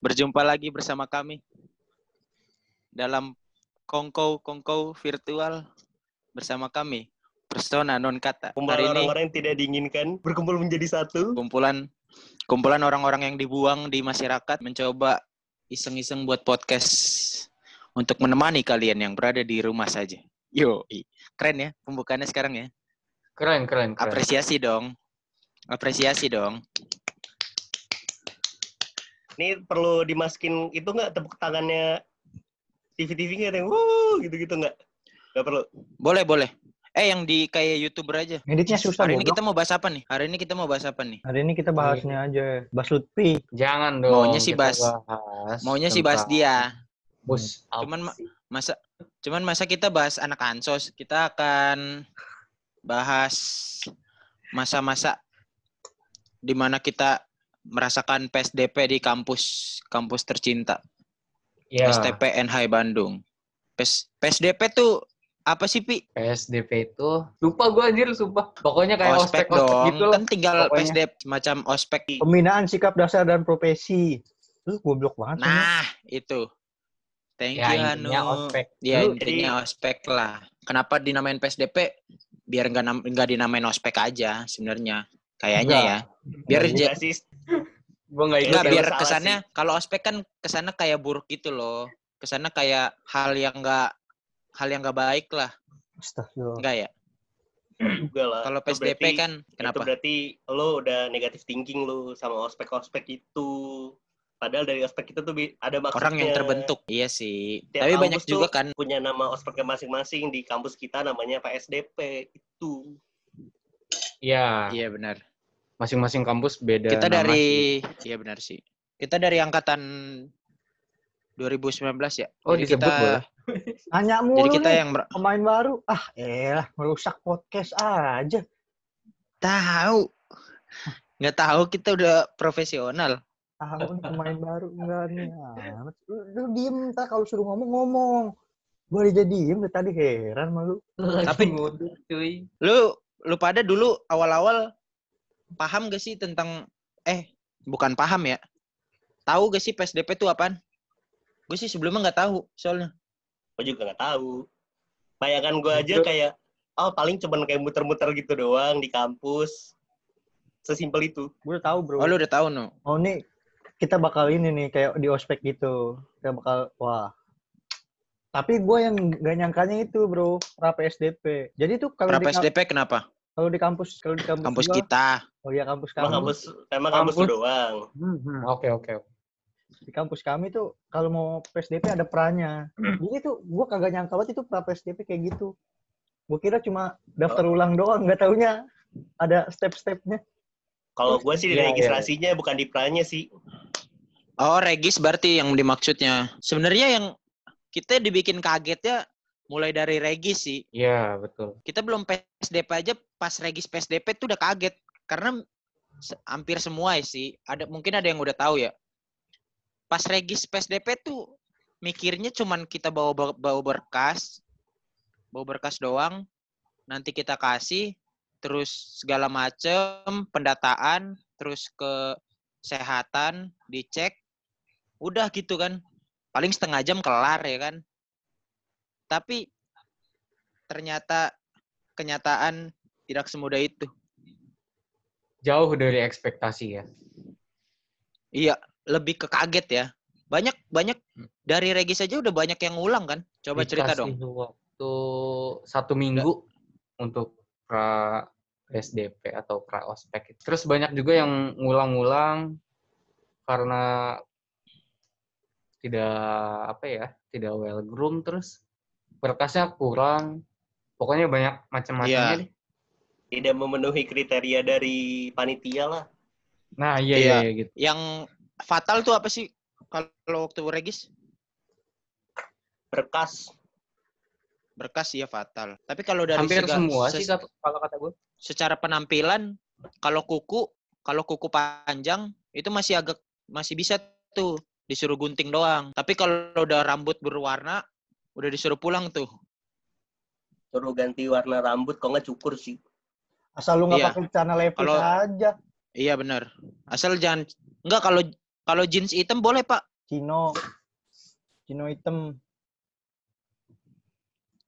Berjumpa lagi bersama kami dalam kongko kongko virtual bersama kami persona non kata. Kumpulan Hari ini orang-orang yang tidak diinginkan berkumpul menjadi satu. kumpulan kumpulan orang-orang yang dibuang di masyarakat mencoba iseng-iseng buat podcast untuk menemani kalian yang berada di rumah saja. Yo, keren ya pembukaannya sekarang ya. Keren, keren, keren. Apresiasi dong. Apresiasi dong. Ini perlu dimasukin itu nggak tepuk tangannya TV-TV nggak yang wuh gitu-gitu nggak? Nggak perlu. Boleh, boleh. Eh, yang di kayak YouTuber aja. Ngeditnya susah Hari ini goblok. kita mau bahas apa nih? Hari ini kita mau bahas apa nih? Hari ini kita bahasnya aja. Bahas Lutfi. Jangan dong. Maunya sih bahas- Maunya sih bahas dia. Bus. Cuman apa ma-? Masa cuman masa kita bahas anak ansos, kita akan bahas masa-masa di mana kita merasakan PSDP di kampus kampus tercinta ya, STPN Hai Bandung. PS, PSDP tuh apa sih Pi? PSDP itu lupa gue anjir sumpah. Pokoknya kayak ospek, ospek, dong. ospek gitu lah. kan tinggal pokoknya. PSDP semacam ospek. Pembinaan sikap dasar dan profesi. Lu goblok banget. sih. Nah, itu. Thank Ya, you intinya Hanu. ospek. Ya Lu- intinya ospek lah. Kenapa dinamain PSDP? Biar nggak nggak dinamain ospek aja sebenarnya. Kayaknya Enggak. ya. Biar Enggak, sih. Gue nggak ikut. enggak Iya, biar kesannya kalau ospek kan kesannya kayak buruk gitu loh. Kesannya kayak hal yang nggak hal yang nggak baik lah. Astagfirullah. Enggak ya? juga lah. Kalau Itu PSDP berarti- kan Itu kenapa? berarti lo udah negatif thinking lo sama ospek-ospek itu. Padahal dari ospek itu tuh ada maksudnya. Orang yang terbentuk. Iya sih. Tiap Tapi banyak juga kan punya nama ospeknya masing-masing di kampus kita namanya PSDP itu. Iya. Iya benar. Masing-masing kampus beda. Kita nama dari sih. iya benar sih. Kita dari angkatan 2019 ya. Oh, Jadi disebut kita, boleh. Nanya Jadi mulu kita nih, yang pemain baru. Ah, elah, merusak podcast aja. tahu. Nggak tahu kita udah profesional. Tahu nih pemain baru enggak nih. Lu, lu diem ntar kalau suruh ngomong ngomong. Gue aja diem dari tadi heran sama lu. Lagi Tapi- cuy. Lu lu pada dulu awal-awal paham gak sih tentang eh bukan paham ya. Tahu gak sih PSDP itu apaan? Gue sih sebelumnya nggak tahu soalnya. Gue juga nggak tahu. Bayangan gue aja kayak, oh paling cuman kayak muter-muter gitu doang di kampus. Sesimpel itu. Gue udah tahu bro. Oh lu udah tahu no. Oh nih kita bakal ini nih kayak di ospek gitu. Kita bakal wah. Tapi gue yang gak nyangkanya itu bro, pra PSDP. Jadi tuh kalau Pra di, PSDP kenapa? Kalau di kampus kalau di kampus, Kampus gua- kita. oh iya kampus Emang kami. kampus, emang kampus, Kampus. doang. Hmm, hmm, Oke, oke, oke. Di kampus kami tuh kalau mau PSDP ada pranya. Jadi tuh gue kagak nyangka banget itu pra PSDP kayak gitu. Gue kira cuma daftar ulang doang, nggak taunya ada step-stepnya. Kalau gue sih di Iya, iya. registrasinya bukan di pranya sih. Oh regis berarti yang dimaksudnya. Sebenarnya yang kita dibikin kagetnya mulai dari regis sih. Iya, betul. kita belum PSDP aja pas regis PSDP tuh udah kaget. Karena se- hampir semua sih. Ada mungkin ada yang udah tahu ya. Pas regis PSDP tuh mikirnya cuman kita bawa bawa bawa berkas bawa berkas doang. Nanti kita kasih terus segala macem pendataan terus ke kesehatan dicek. Udah gitu kan. Paling setengah jam kelar ya kan tapi ternyata kenyataan tidak semudah itu. Jauh dari ekspektasi ya. Iya, lebih ke kaget ya. Banyak banyak dari Regis aja udah banyak yang ngulang kan? Coba cerita dong. Dikasih waktu satu minggu untuk pra SDP atau pra ospek. Terus banyak juga yang ngulang-ngulang karena tidak apa ya, tidak well groom terus berkasnya kurang. Pokoknya banyak macam-macamnya Iya. deh. Tidak memenuhi kriteria dari panitia lah. Nah, iya Iya. iya, iya gitu. Yang fatal tuh apa sih kalau waktu Regis? Berkas. Berkas ya fatal. Tapi kalau dari Hampir sega- semua ses- sih kalau kata gue. secara penampilan kalau kuku kalau kuku panjang itu masih agak masih bisa tuh disuruh gunting doang. Tapi kalau udah rambut berwarna udah disuruh pulang tuh. Suruh ganti warna rambut, kok nggak cukur sih. Asal lu nggak Iya. pakai celana levis aja. Iya benar. Asal jangan enggak kalau kalau jeans hitam boleh, Pak. Cino, Cino hitam.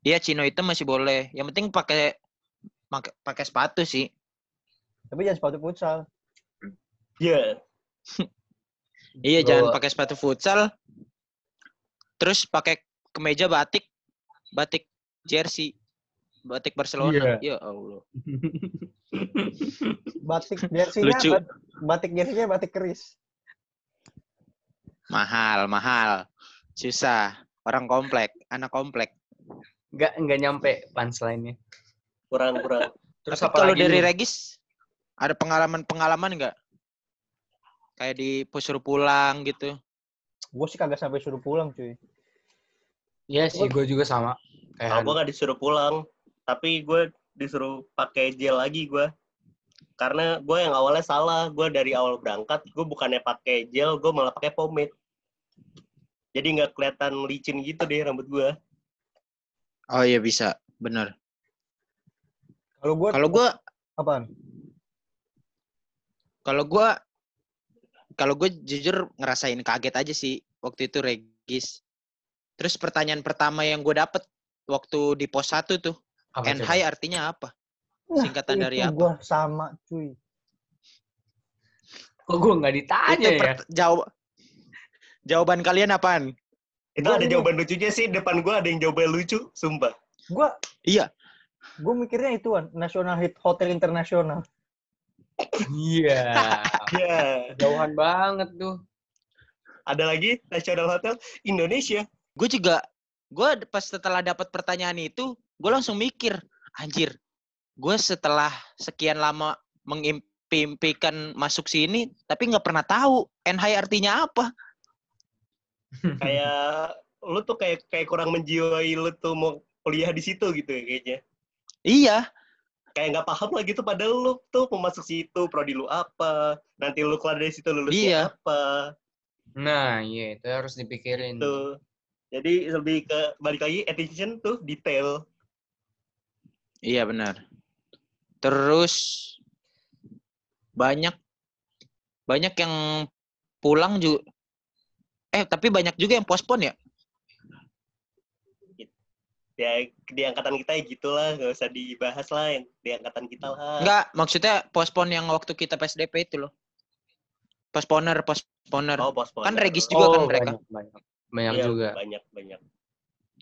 Iya, Cino hitam masih boleh. Yang penting pakai pakai sepatu sih. Tapi jangan sepatu futsal. Iya. Iya, Bawa- jangan pakai sepatu futsal. Terus pakai kemeja batik, batik jersey, batik Barcelona. Ya Allah. Batik jersey-nya, Lucu. bat- batik jersey-nya batik keris. Mahal, mahal. Susah. Orang komplek, anak komplek. Nggak, nggak nyampe punchline-nya. Kurang kurang. Terus Tapi apa kalau lagi dari nih? Regis, ada pengalaman-pengalaman nggak? Kayak di suruh pulang gitu. Gue sih kagak sampai suruh pulang, cuy. Iya sih, gue juga sama. Kayak Kalau gue nggak disuruh pulang, tapi gue disuruh pakai gel lagi gue. Karena gue yang awalnya salah, gue dari awal berangkat, gue bukannya pakai gel, gue malah pakai pomade. Jadi nggak kelihatan licin gitu deh rambut gue. Oh iya bisa, bener. Kalau gue, Kalau gua, apaan? kalau gua, kalau gue jujur ngerasain kaget aja sih waktu itu Regis. Terus pertanyaan pertama yang gue dapet waktu di pos 1 tuh, Apa and coba? high artinya apa? Singkatan dari apa? Gue sama, cuy. Kok gue nggak ditanya Itu ya? jawab jawaban kalian apaan? Itu Gua ada ini- jawaban lucunya sih, depan gue ada yang jawaban lucu, sumpah. Gue, Iya, gue mikirnya ituan, National Hit Hotel Internasional. Iya. Ya, Jauhan banget tuh. ada lagi National Hotel Indonesia. Gue juga gue pas setelah dapat pertanyaan itu gue langsung mikir anjir gue setelah sekian lama mengimpikan masuk sini tapi nggak pernah tahu NHI artinya apa Kayak lu tuh kayak kayak kurang menjiwai lu tuh mau kuliah di situ gitu ya kayaknya. iya kayak nggak paham lah gitu padahal lu tuh mau masuk situ prodi lu apa nanti lu keluar dari situ Iya. lulusnya apa Nah, iya itu harus dipikirin. tuh jadi lebih ke balik lagi attention tuh detail iya benar terus banyak banyak yang pulang juga eh tapi banyak juga yang pospon ya ya di angkatan kita ya gitulah nggak usah dibahas lah yang di angkatan kita lah Enggak, maksudnya pospon yang waktu kita PSDP itu loh. Posponer, posponer. oh postpone Kan regis juga kan Oh, mereka. Banyak, banyak. Banyak Iya, juga. banyak banyak.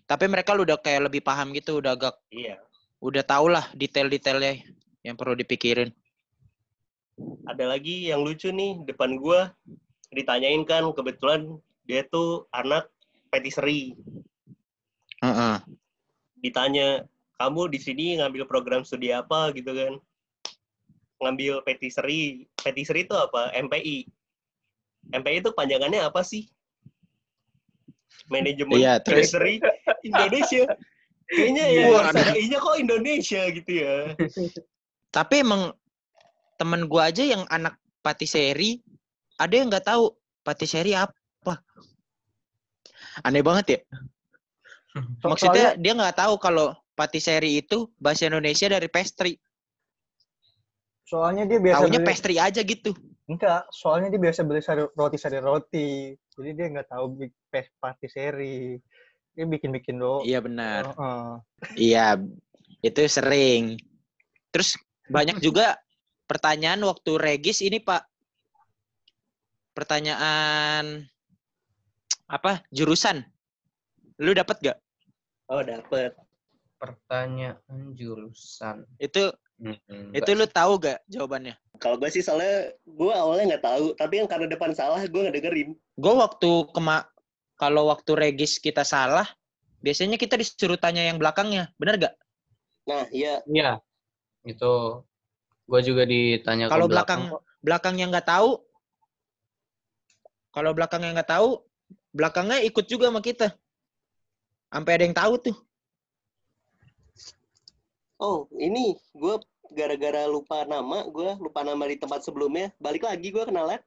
Tapi mereka lu udah kayak lebih paham gitu, udah agak iya. udah tau lah detail-detailnya yang perlu dipikirin. ada lagi yang lucu nih depan gua ditanyain kan kebetulan dia tuh anak petisserie Heeh. ditanya kamu di sini ngambil program studi apa? gitu kan. Ngambil petisserie petisserie itu apa? MPI MPI itu panjangannya apa sih manajemen Iya, terus- petisserie Indonesia kayaknya ya harus ada i-nya kok Indonesia gitu ya Tapi emang temen gua aja yang anak patisserie, ada yang nggak tahu patisserie apa. Aneh banget ya. Maksudnya soalnya- dia nggak tahu kalau patisserie itu bahasa Indonesia dari pastry. Soalnya dia biasa Taunya pastry aja gitu. Enggak, soalnya dia biasa beli sari, roti sari roti. Jadi dia nggak tahu patisserie. Dia bikin-bikin doang. Iya benar. Heeh. Iya, itu sering. Terus banyak juga pertanyaan waktu Regis ini Pak. Pertanyaan apa? Jurusan. Lu dapat gak? oh dapet Pertanyaan jurusan. Itu Hmm, itu lu tahu gak jawabannya? kalau gue sih soalnya gue awalnya nggak tahu tapi yang karena depan salah gue nggak dengerin Gue waktu kema kalau waktu Regis kita salah, biasanya kita disuruh tanya yang belakangnya. Bener gak? nah iya Iya. Itu gua juga ditanya ke Kalau belakang belakang kok. belakangnya nggak tahu, kalau belakangnya nggak tahu, belakangnya ikut juga sama kita. Sampai ada yang tahu tuh. oh ini gue gara-gara lupa nama gue lupa nama di tempat sebelumnya balik lagi gue kenalan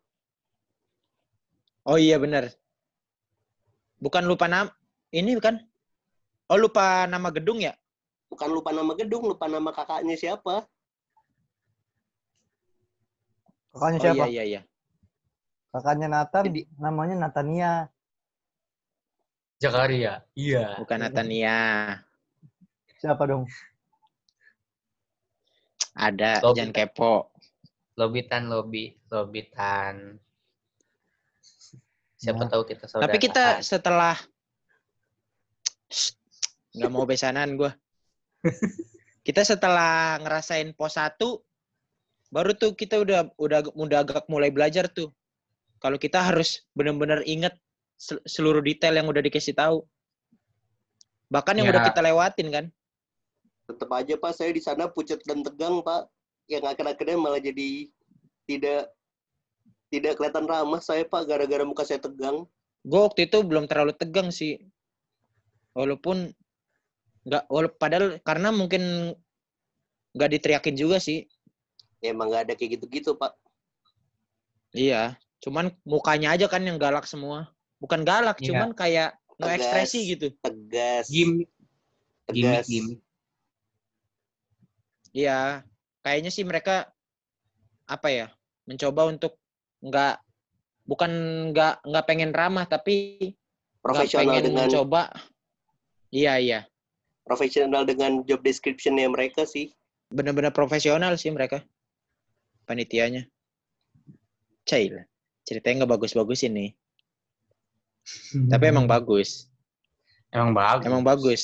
Oh iya benar. Bukan lupa nama. Ini kan? Oh lupa nama gedung ya? bukan lupa nama gedung lupa nama kakaknya siapa Kakaknya Oh siapa? iya iya iya. Kakaknya Nathan, Jadi- namanya Natania. Jakaria. Iya. Bukan Natania. Siapa dong? Ada, Lobby. jangan kepo. Lobitan, lobi, lobitan. Siapa Nah. tahu kita saudara. Tapi kita setelah nggak mau besanan gue. kita setelah ngerasain pos 1 baru tuh kita udah udah udah agak mulai belajar tuh. Kalau kita harus benar-benar ingat sel- seluruh detail yang udah dikasih tahu. Bahkan yang Ya. udah kita lewatin kan. Tetap aja Pak, saya di sana pucat dan tegang Pak. Yang akhir-akhirnya malah jadi tidak tidak kelihatan ramah saya Pak gara-gara muka saya tegang. Gue waktu itu belum terlalu tegang sih. Walaupun nggak walaupun padahal karena mungkin nggak diteriakin juga sih. Ya emang nggak ada kayak gitu-gitu Pak. Iya, cuman mukanya aja kan yang galak semua. Bukan galak, Iya. cuman kayak no ekspresi gitu. Tegas. gimmick, tegas. gimmick. Iya, kayaknya sih mereka apa ya? Mencoba untuk nggak bukan nggak nggak pengen ramah tapi Profesional pengen dengan mencoba. Iya iya, profesional dengan job description-nya mereka sih. benar-benar profesional sih mereka panitianya. Cail, ceritanya nggak bagus-bagus ini, tapi emang bagus. Emang bagus. Emang bagus.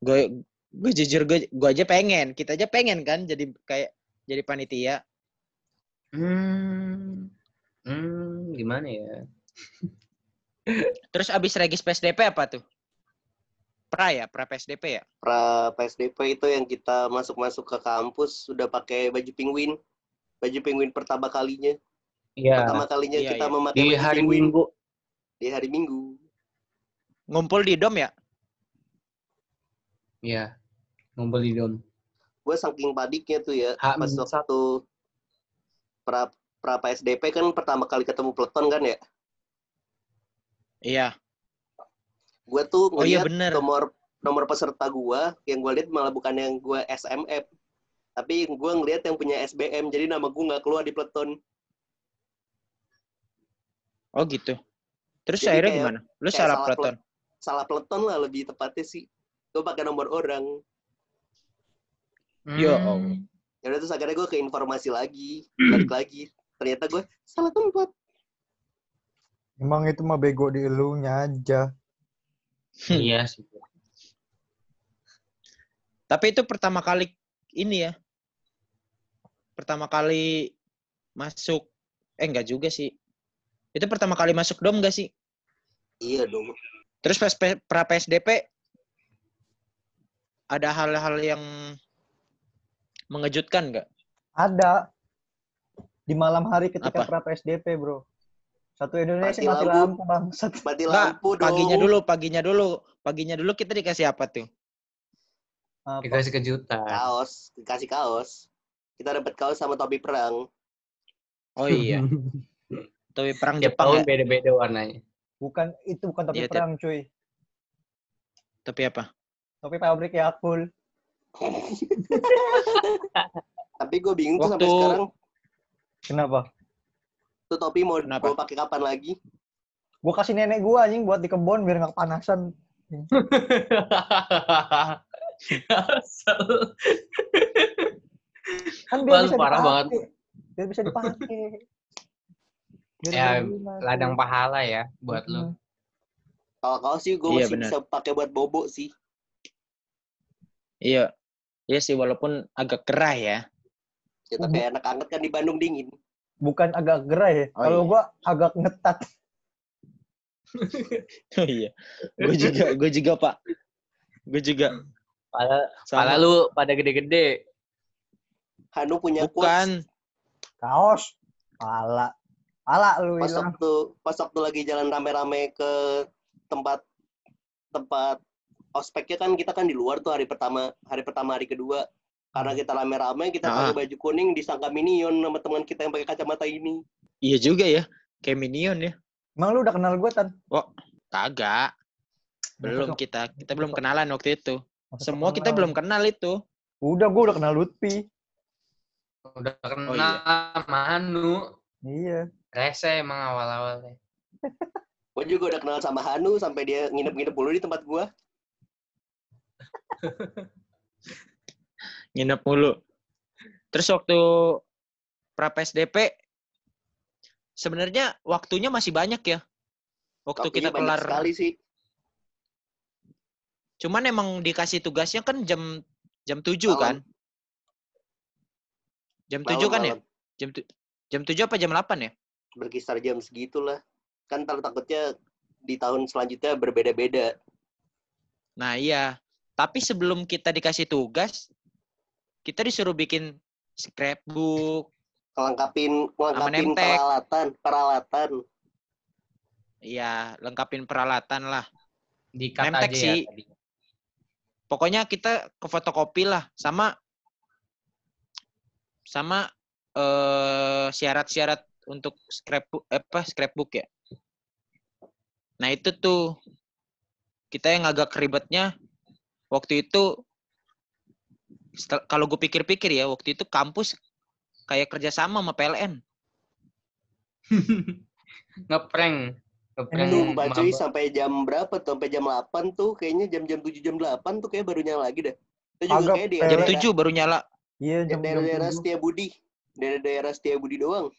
Gue gue jujur gue gue aja pengen, kita aja pengen kan jadi kayak jadi panitia. Hmm. Hmm, gimana ya? Terus abis regis PSDP apa tuh? Pra ya, pra PSDP ya? Pra PSDP itu yang kita masuk-masuk ke kampus sudah pakai baju penguin. Baju penguin pertama kalinya. Iya. Pertama kalinya Iya, kita iya. memakai Di baju hari penguin Minggu. di hari Minggu. Ngumpul di dom ya? Iya. Ngumpul di. Gue saking padiknya tuh ya H pas waktu pra pra PSDP kan pertama kali ketemu peleton kan ya. Iya. Gue tuh Oh iya ngeliat bener. nomor nomor peserta gua yang gue lihat malah bukan yang gue SMF tapi gue ngeliat yang punya SBM jadi nama gue nggak keluar di peleton Oh gitu. Terus Jadi akhirnya kayak- gimana? Lu kayak salah salah peleton. salah peleton lah lebih tepatnya sih gue pakai nomor orang Ya Hmm. Allah. ya udah terus akhirnya gue ke informasi lagi balik lagi ternyata gue salah tempat Emang itu mah bego di elunya aja. Iya sih. Tapi itu pertama kali ini ya. Pertama kali masuk eh enggak juga sih. Itu pertama kali masuk dom enggak sih? iya dong Terus pas pra PSDP ada hal-hal yang mengejutkan nggak? Ada. Di malam hari ketika Apa? pra PSDP, bro. Satu Indonesia Mati mati, lampu. lampu, bangsat. mati lampu dong paginya dulu, paginya dulu, paginya dulu kita dikasih apa tuh? Apa? Dikasih kejutan. kaos dikasih kaos kita dapat kaos sama topi perang Oh iya, topi perang Tiap Jepang tahun ya? beda-beda warnanya. Bukan itu bukan topi Ted. perang, cuy. Topi apa? Topi pabrik Yakul. tapi gue bingung tuh sampai Waktu- sekarang Kenapa? tuh topi mau Kenapa? gue pakai kapan lagi Gua kasih nenek gua anjing buat di kebun biar nggak kepanasan. Kan biar Wah, lu bisa parah dipakai. banget. Biar bisa dipakai. Biar Ya, cuy. Ladang pahala ya buat lu. Mm. kalau kaos sih gue Iya, masih benar. bisa pakai buat bobo sih Iya, iya sih walaupun agak gerah ya. ya tapi enak anget kan di Bandung dingin Bukan agak gerah ya. Oh, Kalau iya. gua agak ngetat. Oh iya, gue juga, gue juga pak, gue juga. Pala, Sama. pala lu pada gede-gede. Hanu punya quotes Bukan, Kaos. Pala. Pala lu pas hilang. waktu pas waktu lagi jalan rame-rame ke tempat tempat ospeknya kan kita kan di luar tuh hari pertama hari pertama hari kedua karena kita rame-rame kita Ah. pakai baju kuning disangka minion sama teman kita yang pakai kacamata ini iya juga ya, kayak minion ya. Emang lu udah kenal gua tan? Kagak, belum kita, kita belum kenalan waktu itu. Semua kita kenal? belum kenal itu. Udah gua udah kenal Lutfi. Udah kenal Oh, iya. Manu. Iya. Rese emang awal-awalnya. Gue juga udah kenal sama Hanu sampai dia nginep-nginep dulu di tempat gue. Nginep mulu. Terus waktu pra PSDP sebenarnya waktunya masih banyak ya. Waktu Waktunya kita kelar. sekali sih. Cuman emang dikasih tugasnya kan jam jam 7 Malam. kan? Jam 7 kan ya? Malam-malam. Jam tu- jam 7 apa jam 8 ya? Berkisar jam segitulah. Kan takutnya di tahun selanjutnya berbeda-beda. Nah, iya. Tapi sebelum kita dikasih tugas, kita disuruh bikin scrapbook. Kelengkapin nemtek. peralatan, peralatan. Iya, lengkapin peralatan lah. Dikat Nemtek aja sih. ya tadi. Pokoknya kita ke fotokopi lah sama sama eh syarat-syarat untuk scrapbook eh, apa scrapbook ya. Nah, itu tuh kita yang agak ribetnya waktu itu kalau gue pikir-pikir ya waktu itu kampus kayak kerjasama sama PLN. Ngeprank. Ngeprank. Tuh, Mbak Cuy maba. sampai jam berapa tuh? Sampai jam 8 tuh kayaknya jam-jam 7 jam 8 tuh kayak baru nyala lagi dah. Itu juga Agak kayak di. Jam daerah- 7 baru nyala. Iya, jam daerah-daerah tujuh. Setia Budi. Daerah-daerah Setia Budi doang.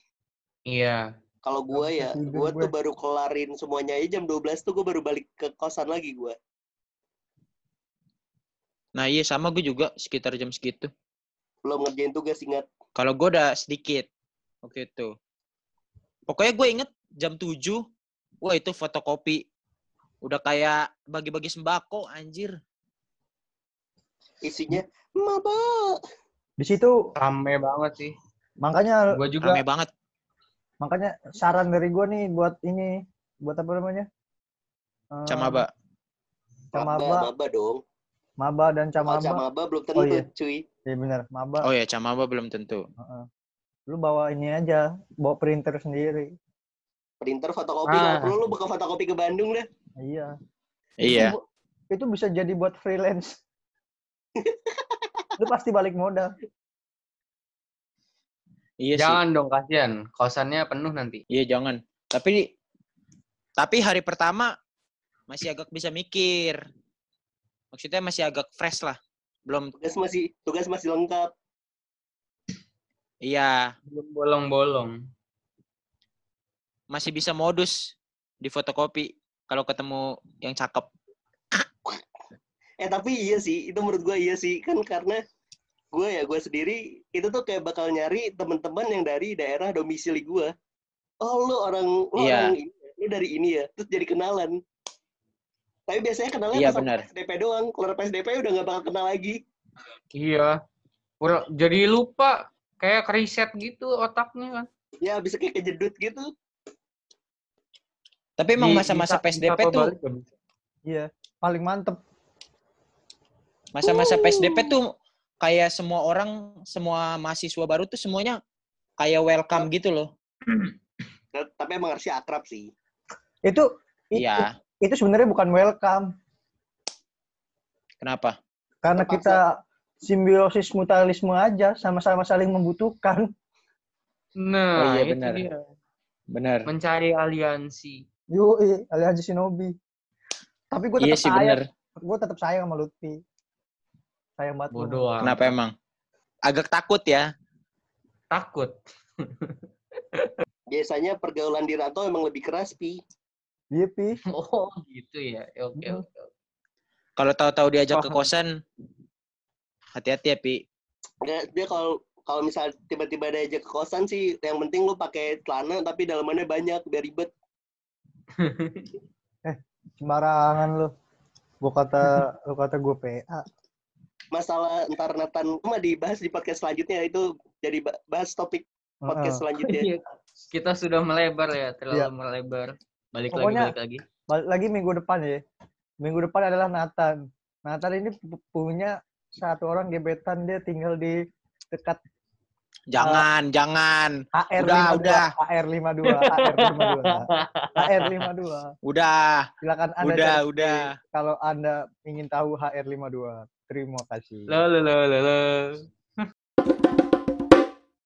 Iya. Kalau gua Nggak ya, gue. tuh baru kelarin semuanya aja jam 12 tuh gua baru balik ke kosan lagi gua. Nah, iya sama gue juga sekitar jam segitu. Belum ngerjain tugas ingat. Kalau gue udah sedikit waktu itu. Pokoknya gue inget jam 7, wah itu fotokopi. Udah kayak bagi-bagi sembako, anjir. Isinya maba. Di situ Rame banget sih. makanya Gua juga Rame banget. makanya saran dari gua nih buat ini buat apa namanya? Eh, Camaba. Maba, Camaba, maba dong. Maba dan Camaba. camaba belum tentu, Oh, iya. cuy. Iya benar, Maba. Oh ya, Camaba belum tentu. Heeh. Lu bawa ini aja, bawa printer sendiri. Printer fotokopi, Ah. kalau perlu lu buka fotokopi ke Bandung dah. Iya. Iya. Itu, itu bisa jadi buat freelance. Lu pasti balik modal. Iya sih. jangan dong kasihan. Kosannya penuh nanti. Iya, jangan. Tapi tapi hari pertama masih agak bisa mikir. Maksudnya masih agak fresh lah. Belum Tugas masih tugas masih lengkap. iya, Belum bolong-bolong. masih bisa modus di fotokopi kalau ketemu yang cakep. Eh tapi iya sih, itu menurut gue iya sih kan karena gue ya gue sendiri itu tuh kayak bakal nyari teman-teman yang dari daerah domisili gue. Oh lu orang lu Iya. orang ini, lu dari ini ya, terus jadi kenalan. Tapi biasanya kenalnya Iya, pas benar. PSDP doang, keluar PSDP udah gak bakal kenal lagi. Iya. Pura- jadi lupa kayak riset gitu otaknya kan. Ya bisa kayak kejedut gitu. Tapi emang masa-masa PSDP tuh bisa? Iya, paling mantep. Masa-masa PSDP tuh kayak semua orang, semua mahasiswa baru tuh semuanya kayak welcome gitu loh. Tapi emang harusnya akrab sih. Itu itu, Iya. Itu sebenarnya bukan welcome Kenapa? karena Terpaksa. kita simbiosis mutualisme aja, sama-sama saling membutuhkan. Nah, Oh iya, itu benar. dia. Benar. Mencari aliansi. Yuk, aliansi Shinobi. Tapi gue Iya tetap sih sayang. Gue tetap sayang sama Lutfi. Sayang banget. Bodoh. Kenapa emang? Agak takut ya. Takut. Biasanya pergaulan di rantau emang lebih keras, Pi. Iya, Pi. Oh, gitu ya. Oke, Mhm. oke. oke. Kalau tahu-tahu diajak ke kosan, hati-hati ya, Pi. Nggak, dia kalau kalau misal tiba-tiba ada aja ke kosan sih, yang penting lu pakai celana tapi dalamannya banyak biar ribet. Sembarangan lu. Gua kata lu kata gue PA. Masalah ntar Nathan mah dibahas di podcast selanjutnya itu jadi ba- bahas topik podcast Heeh. selanjutnya. Iya. Kita sudah melebar ya, terlalu Iya. melebar. Balik Pokoknya- lagi, balik lagi. Balik lagi minggu depan ya. Minggu depan adalah Nathan. Nathan ini pu- punya satu orang gebetan dia tinggal di dekat Jangan, jangan. HR Udah, 52. udah. HR 52. HR 52. HR 52. Udah, Silakan Anda udah, cari udah. kalau Anda ingin tahu HR 52. Terima kasih. Lo, lo, lo, lo, lo.